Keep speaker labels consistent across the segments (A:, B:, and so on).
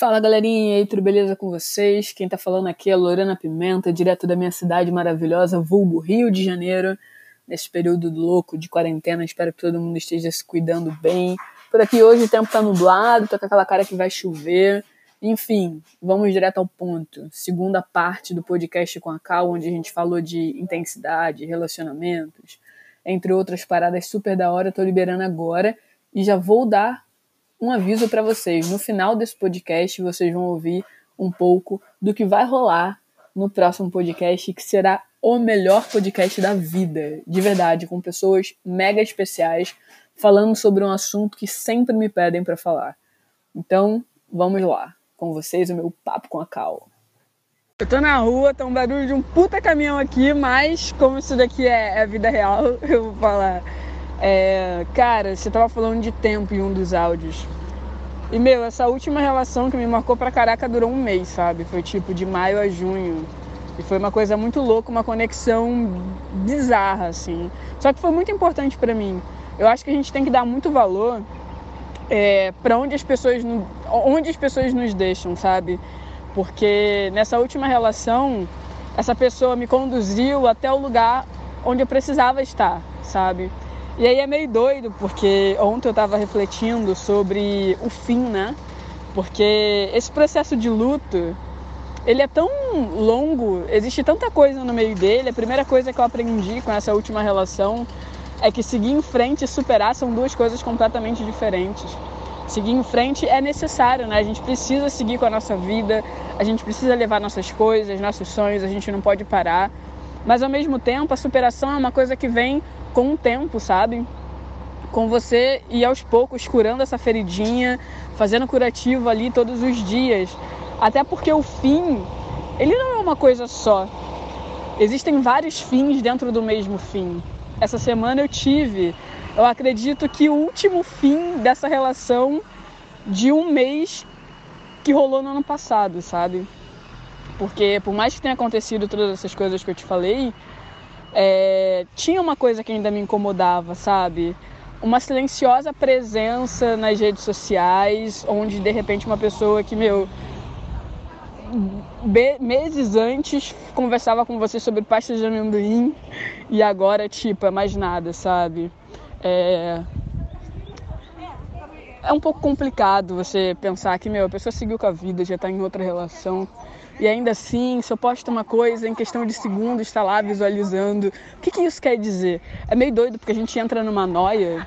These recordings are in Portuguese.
A: Fala galerinha, e aí, tudo beleza com vocês? Quem tá falando aqui é Lorena Pimenta, direto da minha cidade maravilhosa, vulgo Rio de Janeiro, nesse período louco de quarentena. Espero que todo mundo esteja se cuidando bem. Por aqui hoje o tempo tá nublado, tô com aquela cara que vai chover. Enfim, vamos direto ao ponto. Segunda parte do podcast com a Cal, onde a gente falou de intensidade, relacionamentos, entre outras paradas super da hora. Tô liberando agora e já vou dar um aviso para vocês. No final desse podcast, vocês vão ouvir um pouco do que vai rolar no próximo podcast, que será o melhor podcast da vida, de verdade, com pessoas mega especiais falando sobre um assunto que sempre me pedem para falar. Então, vamos lá. Com vocês, o meu papo com a Cal. Eu tô na rua, tá um barulho de um puta caminhão aqui, mas como isso daqui é, é vida real, eu vou falar. É, cara, você tava falando de tempo em um dos áudios. E, meu, essa última relação que me marcou pra caraca durou um mês, sabe? Foi tipo de maio a junho. E foi uma coisa muito louca, uma conexão bizarra, assim. Só que foi muito importante para mim. Eu acho que a gente tem que dar muito valor é, para onde as pessoas onde as pessoas nos deixam, sabe? Porque nessa última relação, essa pessoa me conduziu até o lugar onde eu precisava estar, sabe? E aí é meio doido, porque ontem eu estava refletindo sobre o fim, né? Porque esse processo de luto, ele é tão longo, existe tanta coisa no meio dele. A primeira coisa que eu aprendi com essa última relação é que seguir em frente e superar são duas coisas completamente diferentes. Seguir em frente é necessário, né? A gente precisa seguir com a nossa vida, a gente precisa levar nossas coisas, nossos sonhos, a gente não pode parar. Mas ao mesmo tempo, a superação é uma coisa que vem com o tempo, sabe? Com você e aos poucos curando essa feridinha, fazendo curativo ali todos os dias. Até porque o fim, ele não é uma coisa só. Existem vários fins dentro do mesmo fim. Essa semana eu tive, eu acredito que o último fim dessa relação de um mês que rolou no ano passado, sabe? Porque por mais que tenha acontecido todas essas coisas que eu te falei, é, tinha uma coisa que ainda me incomodava, sabe? Uma silenciosa presença nas redes sociais, onde de repente uma pessoa que, meu, meses antes conversava com você sobre pasta de amendoim e agora, tipo, é mais nada, sabe? É, é um pouco complicado você pensar que, meu, a pessoa seguiu com a vida, já está em outra relação e ainda assim, se eu posto uma coisa, em questão de segundos está lá visualizando. O que, que isso quer dizer? É meio doido porque a gente entra numa noia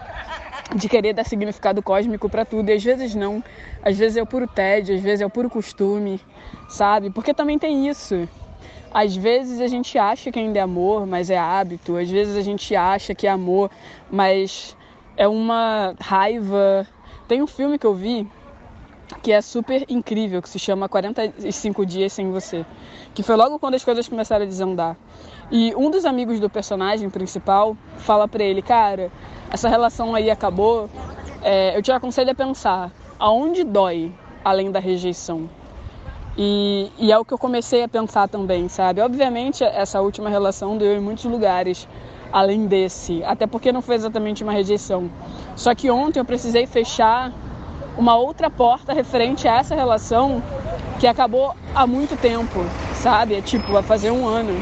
A: de querer dar significado cósmico para tudo e às vezes não. Às vezes é o puro tédio, às vezes é o puro costume, sabe? Porque também tem isso. Às vezes a gente acha que ainda é amor, mas é hábito. Às vezes a gente acha que é amor, mas é uma raiva. Tem um filme que eu vi que é super incrível, que se chama 45 Dias Sem Você, que foi logo quando as coisas começaram a desandar. E um dos amigos do personagem principal fala para ele, cara, essa relação aí acabou, é, eu te aconselho a pensar, aonde dói além da rejeição? E, e, é o que eu comecei a pensar também, sabe? Obviamente, essa última relação deu em muitos lugares, além desse, até porque não foi exatamente uma rejeição. Só que ontem eu precisei fechar uma outra porta referente a essa relação que acabou há muito tempo, sabe? É tipo, vai fazer um ano.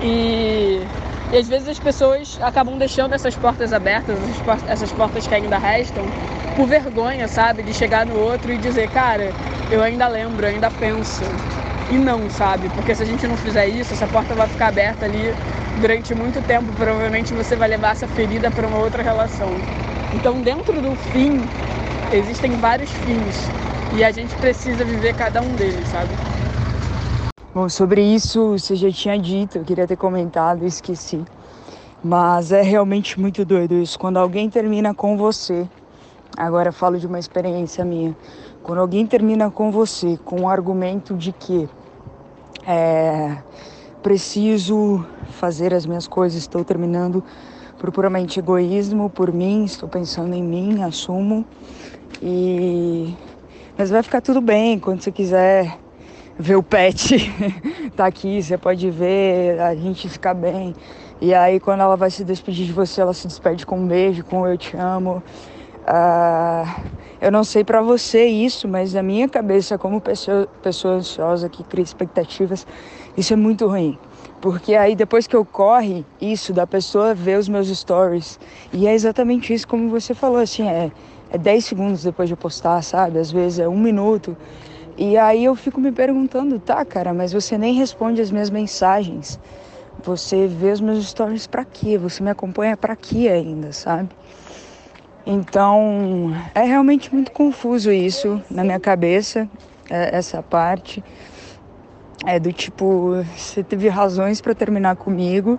A: E, e às vezes as pessoas acabam deixando essas portas abertas, essas portas que ainda restam, por vergonha, sabe? De chegar no outro e dizer, cara, eu ainda lembro, eu ainda penso. E não, sabe? Porque se a gente não fizer isso, essa porta vai ficar aberta ali durante muito tempo. Provavelmente você vai levar essa ferida para uma outra relação. Então, dentro do fim, existem vários fins e a gente precisa viver cada um deles, sabe?
B: Bom, sobre isso você já tinha dito, eu queria ter comentado, esqueci. Mas é realmente muito doido isso. Quando alguém termina com você, agora falo de uma experiência minha, quando alguém termina com você com o argumento de que é, preciso fazer as minhas coisas, estou terminando por puramente egoísmo, por mim, estou pensando em mim, assumo. E mas vai ficar tudo bem quando você quiser ver o pet tá aqui, você pode ver, a gente fica bem. E aí quando ela vai se despedir de você, ela se despede com um beijo, com eu te amo. Uh, Eu não sei para você isso, mas na minha cabeça, como pessoa, pessoa ansiosa que cria expectativas, isso é muito ruim. Porque aí depois que ocorre isso da pessoa ver os meus stories, e é exatamente isso como você falou, assim, é, é 10 segundos depois de eu postar, sabe? Às vezes é um minuto. E aí eu fico me perguntando, tá, cara, mas você nem responde as minhas mensagens. Você vê os meus stories para quê? Você me acompanha para quê ainda, sabe? Então, é realmente muito confuso isso na minha cabeça, é, essa parte. É do tipo, você teve razões para terminar comigo.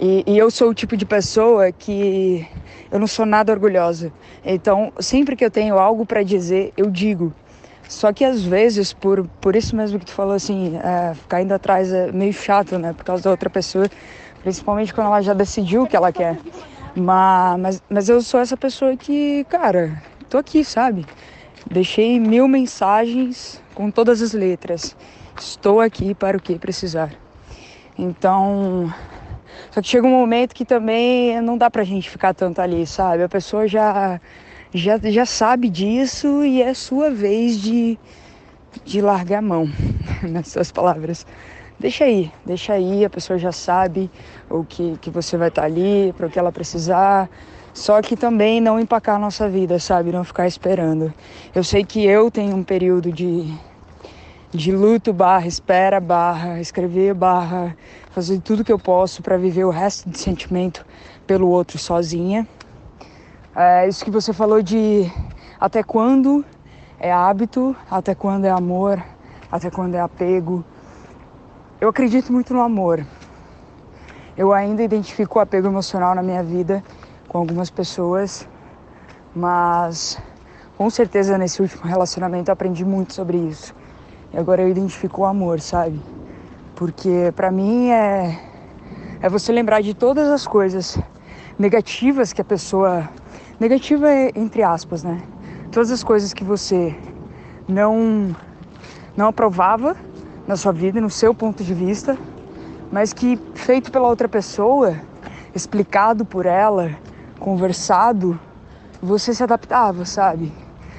B: E, e, eu sou o tipo de pessoa que eu não sou nada orgulhosa. Então, sempre que eu tenho algo para dizer, eu digo. Só que às vezes, por, por isso mesmo que tu falou assim, é, ficar indo atrás é meio chato, né? Por causa da outra pessoa, principalmente quando ela já decidiu o que ela quer. Mas, mas, mas eu sou essa pessoa que, cara, tô aqui, sabe? Deixei mil mensagens com todas as letras. Estou aqui para o que precisar. Então, só que chega um momento que também não dá pra gente ficar tanto ali, sabe? A pessoa já já, já sabe disso e é sua vez de, de largar a mão, nessas palavras. Deixa aí, deixa aí, a pessoa já sabe o que, que você vai estar tá ali, para o que ela precisar. Só que também não empacar a nossa vida, sabe? Não ficar esperando. Eu sei que eu tenho um período de, de luto barra espera barra escrever barra fazer tudo que eu posso para viver o resto de sentimento pelo outro sozinha. É isso que você falou de até quando é hábito, até quando é amor, até quando é apego. Eu acredito muito no amor. Eu ainda identifico o apego emocional na minha vida com algumas pessoas, mas com certeza nesse último relacionamento aprendi muito sobre isso. E agora eu identifico o amor, sabe? Porque para mim é é você lembrar de todas as coisas negativas que a pessoa negativa é entre aspas, né? Todas as coisas que você não não aprovava na sua vida, no seu ponto de vista, mas que feito pela outra pessoa, explicado por ela, conversado, você se adaptava, sabe?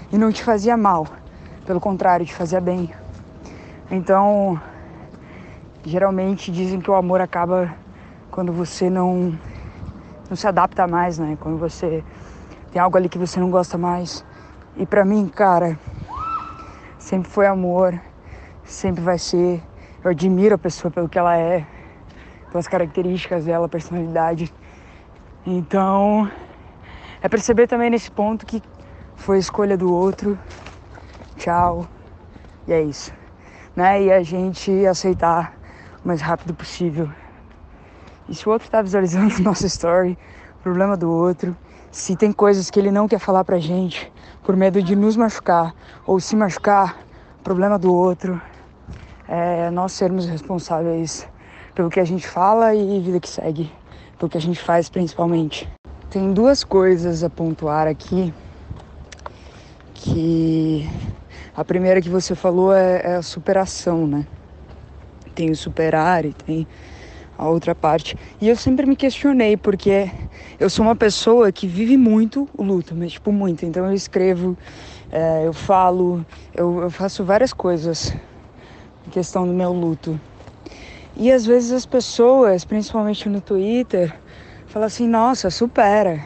B: E não te fazia mal, pelo contrário, te fazia bem. Então, geralmente dizem que o amor acaba quando você não não se adapta mais, né? Quando você tem algo ali que você não gosta mais. E para mim, cara, sempre foi amor sempre vai ser. Eu admiro a pessoa pelo que ela é, pelas características dela, personalidade. Então, é perceber também nesse ponto que foi escolha do outro. Tchau. E é isso. Né? E a gente aceitar o mais rápido possível. E se o outro está visualizando nossa story, problema do outro, se tem coisas que ele não quer falar pra gente por medo de nos machucar ou se machucar, problema do outro é nós sermos responsáveis pelo que a gente fala e vida que segue, pelo que a gente faz principalmente. Tem duas coisas a pontuar aqui que a primeira que você falou é, é a superação, né? Tem o superar e tem a outra parte. E eu sempre me questionei, porque eu sou uma pessoa que vive muito o luto, mas tipo muito. Então eu escrevo, é, eu falo, eu, eu faço várias coisas em questão do meu luto. E às vezes as pessoas, principalmente no Twitter, falam assim: nossa, supera.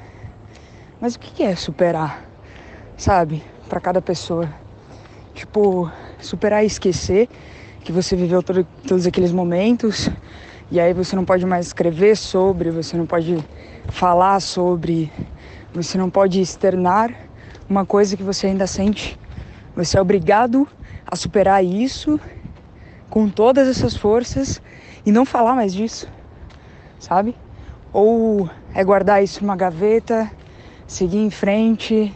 B: Mas o que é superar? Sabe? Para cada pessoa. Tipo, superar e esquecer que você viveu todo, todos aqueles momentos e aí você não pode mais escrever sobre, você não pode falar sobre, você não pode externar uma coisa que você ainda sente. Você é obrigado a superar isso com todas essas forças e não falar mais disso, sabe? Ou é guardar isso numa gaveta, seguir em frente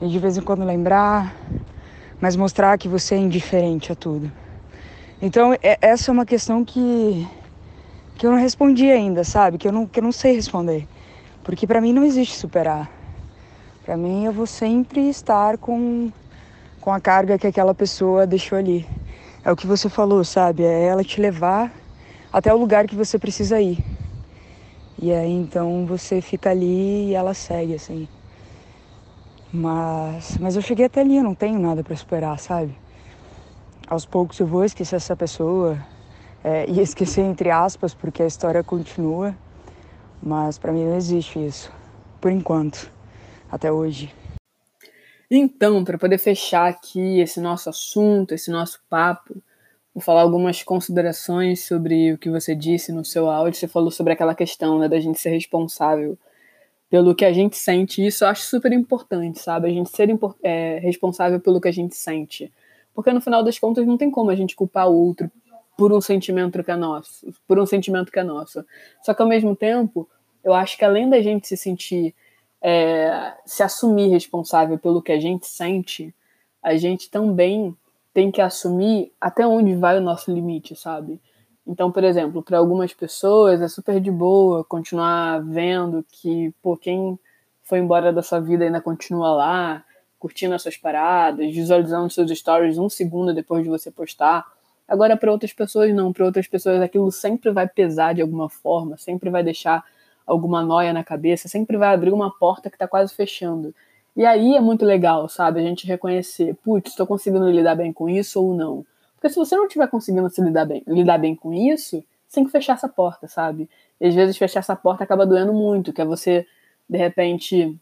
B: e de vez em quando lembrar, mas mostrar que você é indiferente a tudo. Então, é, essa é uma questão que, que eu não respondi ainda, sabe? Que eu não, que eu não sei responder. Porque para mim não existe superar. Para mim eu vou sempre estar com, com a carga que aquela pessoa deixou ali é o que você falou, sabe? É ela te levar até o lugar que você precisa ir. E aí então você fica ali e ela segue, assim. Mas, mas eu cheguei até ali, eu não tenho nada para esperar, sabe? Aos poucos eu vou esquecer essa pessoa é, e esquecer entre aspas, porque a história continua. Mas para mim não existe isso, por enquanto, até hoje.
A: Então, para poder fechar aqui esse nosso assunto, esse nosso papo, vou falar algumas considerações sobre o que você disse no seu áudio. Você falou sobre aquela questão né, da gente ser responsável pelo que a gente sente. Isso eu acho super importante, sabe? A gente ser é, responsável pelo que a gente sente. Porque no final das contas não tem como a gente culpar o outro por um sentimento que é nosso, por um sentimento que é nosso. Só que ao mesmo tempo, eu acho que além da gente se sentir é, se assumir responsável pelo que a gente sente, a gente também tem que assumir até onde vai o nosso limite, sabe? Então, por exemplo, para algumas pessoas é super de boa continuar vendo que, pô, quem foi embora da sua vida ainda continua lá, curtindo as suas paradas, visualizando seus stories um segundo depois de você postar. Agora, para outras pessoas, não. Para outras pessoas, aquilo sempre vai pesar de alguma forma, sempre vai deixar alguma noia na cabeça, sempre vai abrir uma porta que está quase fechando. E aí é muito legal, sabe? A gente reconhecer, putz, estou conseguindo lidar bem com isso ou não. Porque se você não estiver conseguindo se lidar bem, lidar bem com isso, você tem que fechar essa porta, sabe? E às vezes fechar essa porta acaba doendo muito, que é você, de repente,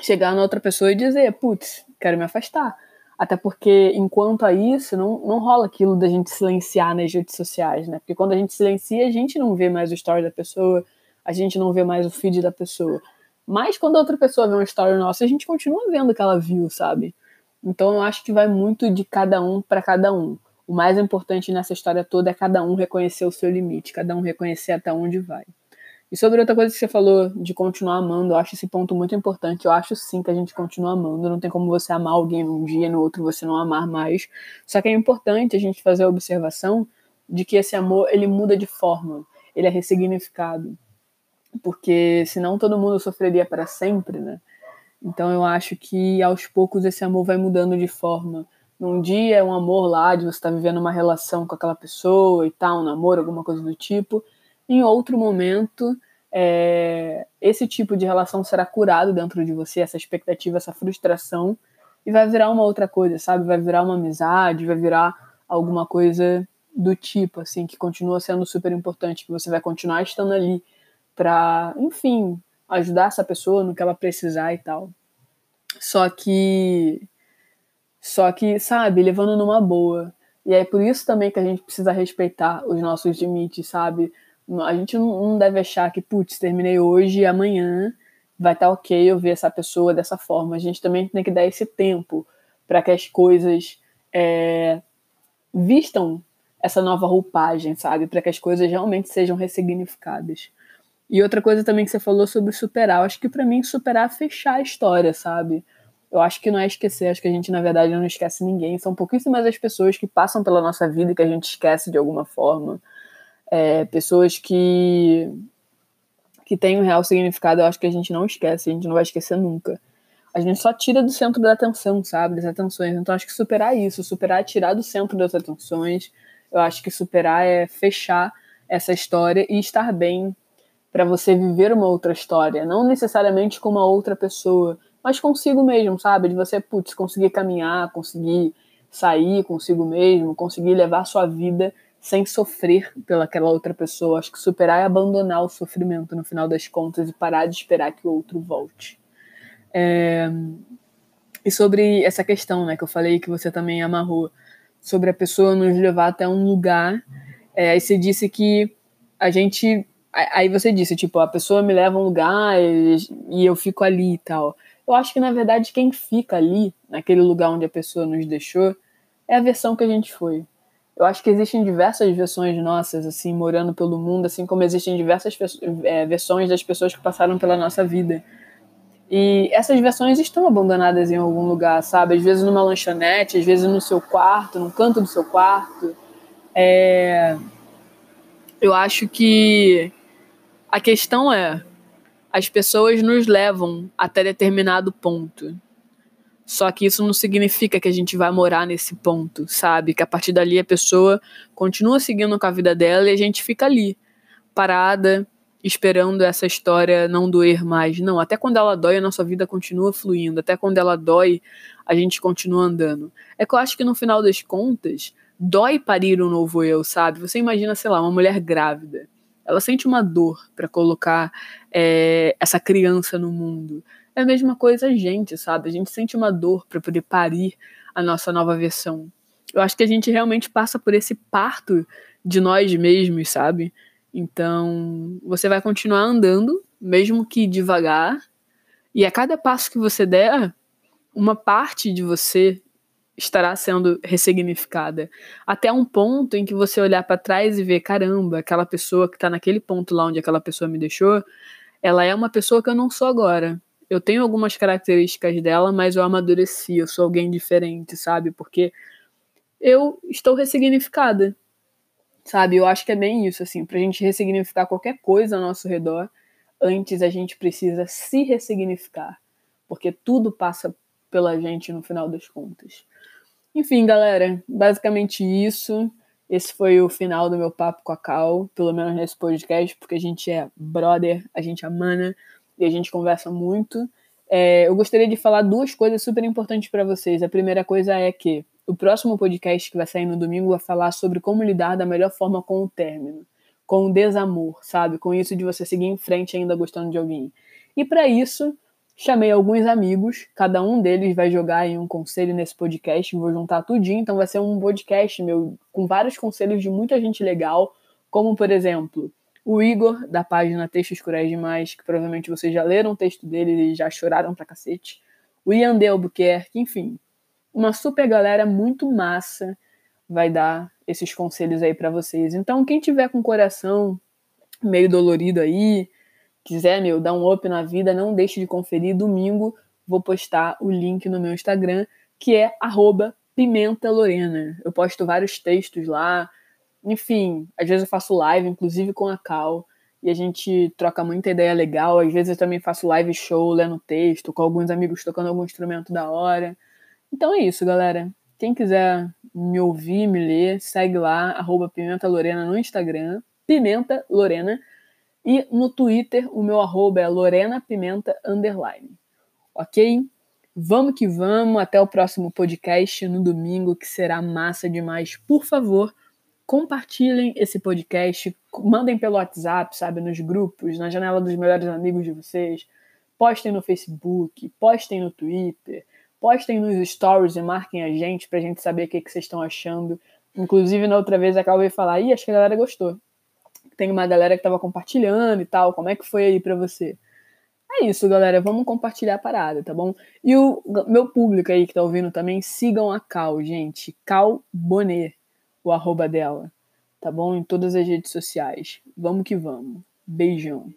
A: chegar na outra pessoa e dizer, putz, quero me afastar. Até porque, enquanto a isso, não, não rola aquilo da gente silenciar nas redes sociais, né? Porque quando a gente silencia, a gente não vê mais o story da pessoa, a gente não vê mais o feed da pessoa. Mas quando a outra pessoa vê uma story nossa, a gente continua vendo que ela viu, sabe? Então eu acho que vai muito de cada um para cada um. O mais importante nessa história toda é cada um reconhecer o seu limite, cada um reconhecer até onde vai. E sobre outra coisa que você falou de continuar amando, eu acho esse ponto muito importante. Eu acho sim que a gente continua amando. Não tem como você amar alguém num dia e no outro você não amar mais. Só que é importante a gente fazer a observação de que esse amor ele muda de forma, ele é ressignificado porque senão todo mundo sofreria para sempre, né? Então eu acho que aos poucos esse amor vai mudando de forma. Num dia é um amor lá de você estar tá vivendo uma relação com aquela pessoa e tal, um namoro, alguma coisa do tipo. Em outro momento, é, esse tipo de relação será curado dentro de você, essa expectativa, essa frustração, e vai virar uma outra coisa, sabe? Vai virar uma amizade, vai virar alguma coisa do tipo, assim, que continua sendo super importante, que você vai continuar estando ali para, enfim, ajudar essa pessoa no que ela precisar e tal. Só que só que, sabe, levando numa boa. E é por isso também que a gente precisa respeitar os nossos limites, sabe? A gente não deve achar que, putz, terminei hoje e amanhã vai estar tá ok eu ver essa pessoa dessa forma. A gente também tem que dar esse tempo para que as coisas é, vistam essa nova roupagem, sabe? Para que as coisas realmente sejam ressignificadas. E outra coisa também que você falou sobre superar. Eu acho que para mim superar é fechar a história, sabe? Eu acho que não é esquecer, acho que a gente na verdade não esquece ninguém. São pouquíssimas as pessoas que passam pela nossa vida e que a gente esquece de alguma forma. É, pessoas que que têm um real significado, eu acho que a gente não esquece, a gente não vai esquecer nunca. A gente só tira do centro da atenção, sabe? Das atenções. Então acho que superar isso, superar é tirar do centro das atenções. Eu acho que superar é fechar essa história e estar bem para você viver uma outra história, não necessariamente com uma outra pessoa, mas consigo mesmo, sabe? De você, putz, conseguir caminhar, conseguir sair consigo mesmo, conseguir levar sua vida sem sofrer pelaquela outra pessoa. Acho que superar é abandonar o sofrimento no final das contas e parar de esperar que o outro volte. É... E sobre essa questão, né, que eu falei que você também amarrou, sobre a pessoa nos levar até um lugar. É, aí você disse que a gente Aí você disse, tipo, a pessoa me leva a um lugar e, e eu fico ali e tal. Eu acho que, na verdade, quem fica ali, naquele lugar onde a pessoa nos deixou, é a versão que a gente foi. Eu acho que existem diversas versões nossas, assim, morando pelo mundo, assim como existem diversas é, versões das pessoas que passaram pela nossa vida. E essas versões estão abandonadas em algum lugar, sabe? Às vezes numa lanchonete, às vezes no seu quarto, no canto do seu quarto. É... Eu acho que a questão é: as pessoas nos levam até determinado ponto. Só que isso não significa que a gente vai morar nesse ponto, sabe? Que a partir dali a pessoa continua seguindo com a vida dela e a gente fica ali, parada, esperando essa história não doer mais. Não, até quando ela dói, a nossa vida continua fluindo. Até quando ela dói, a gente continua andando. É que eu acho que no final das contas, dói parir um novo eu, sabe? Você imagina, sei lá, uma mulher grávida. Ela sente uma dor para colocar é, essa criança no mundo. É a mesma coisa a gente, sabe? A gente sente uma dor para poder parir a nossa nova versão. Eu acho que a gente realmente passa por esse parto de nós mesmos, sabe? Então, você vai continuar andando, mesmo que devagar, e a cada passo que você der, uma parte de você estará sendo ressignificada. Até um ponto em que você olhar para trás e ver, caramba, aquela pessoa que está naquele ponto lá onde aquela pessoa me deixou, ela é uma pessoa que eu não sou agora. Eu tenho algumas características dela, mas eu amadureci, eu sou alguém diferente, sabe? Porque eu estou ressignificada sabe? Eu acho que é bem isso, assim, pra gente ressignificar qualquer coisa ao nosso redor, antes a gente precisa se ressignificar, porque tudo passa pela gente no final das contas. Enfim, galera, basicamente isso. Esse foi o final do meu papo com a Cal, pelo menos nesse podcast, porque a gente é brother, a gente é mana e a gente conversa muito. É, eu gostaria de falar duas coisas super importantes para vocês. A primeira coisa é que o próximo podcast que vai sair no domingo vai falar sobre como lidar da melhor forma com o término, com o desamor, sabe? Com isso de você seguir em frente ainda gostando de alguém. E para isso, chamei alguns amigos, cada um deles vai jogar em um conselho nesse podcast, vou juntar tudinho, então vai ser um podcast meu com vários conselhos de muita gente legal, como por exemplo, o Igor, da página Textos Cruéis Demais, que provavelmente vocês já leram o texto dele e já choraram pra cacete. O Ian de Albuquerque, enfim, uma super galera muito massa vai dar esses conselhos aí para vocês. Então, quem tiver com o coração meio dolorido aí, quiser, meu, dar um up na vida, não deixe de conferir. Domingo vou postar o link no meu Instagram, que é @pimenta_lorena. Eu posto vários textos lá. Enfim, às vezes eu faço live, inclusive com a Cal, e a gente troca muita ideia legal. Às vezes eu também faço live show, lendo texto, com alguns amigos tocando algum instrumento da hora. Então é isso, galera. Quem quiser me ouvir, me ler, segue lá, arroba Pimenta Lorena no Instagram, Pimenta Lorena. E no Twitter, o meu arroba é Lorena Pimenta Underline. Ok? Vamos que vamos, até o próximo podcast no domingo, que será massa demais. Por favor, compartilhem esse podcast, mandem pelo WhatsApp, sabe, nos grupos, na janela dos melhores amigos de vocês, postem no Facebook, postem no Twitter, Postem nos stories e marquem a gente pra gente saber o que, que vocês estão achando. Inclusive, na outra vez, acabei de falar, ih, acho que a galera gostou. Tem uma galera que tava compartilhando e tal. Como é que foi aí pra você? É isso, galera. Vamos compartilhar a parada, tá bom? E o meu público aí que tá ouvindo também, sigam a Cal, gente. Cal Bonet, o arroba dela. Tá bom? Em todas as redes sociais. Vamos que vamos. Beijão.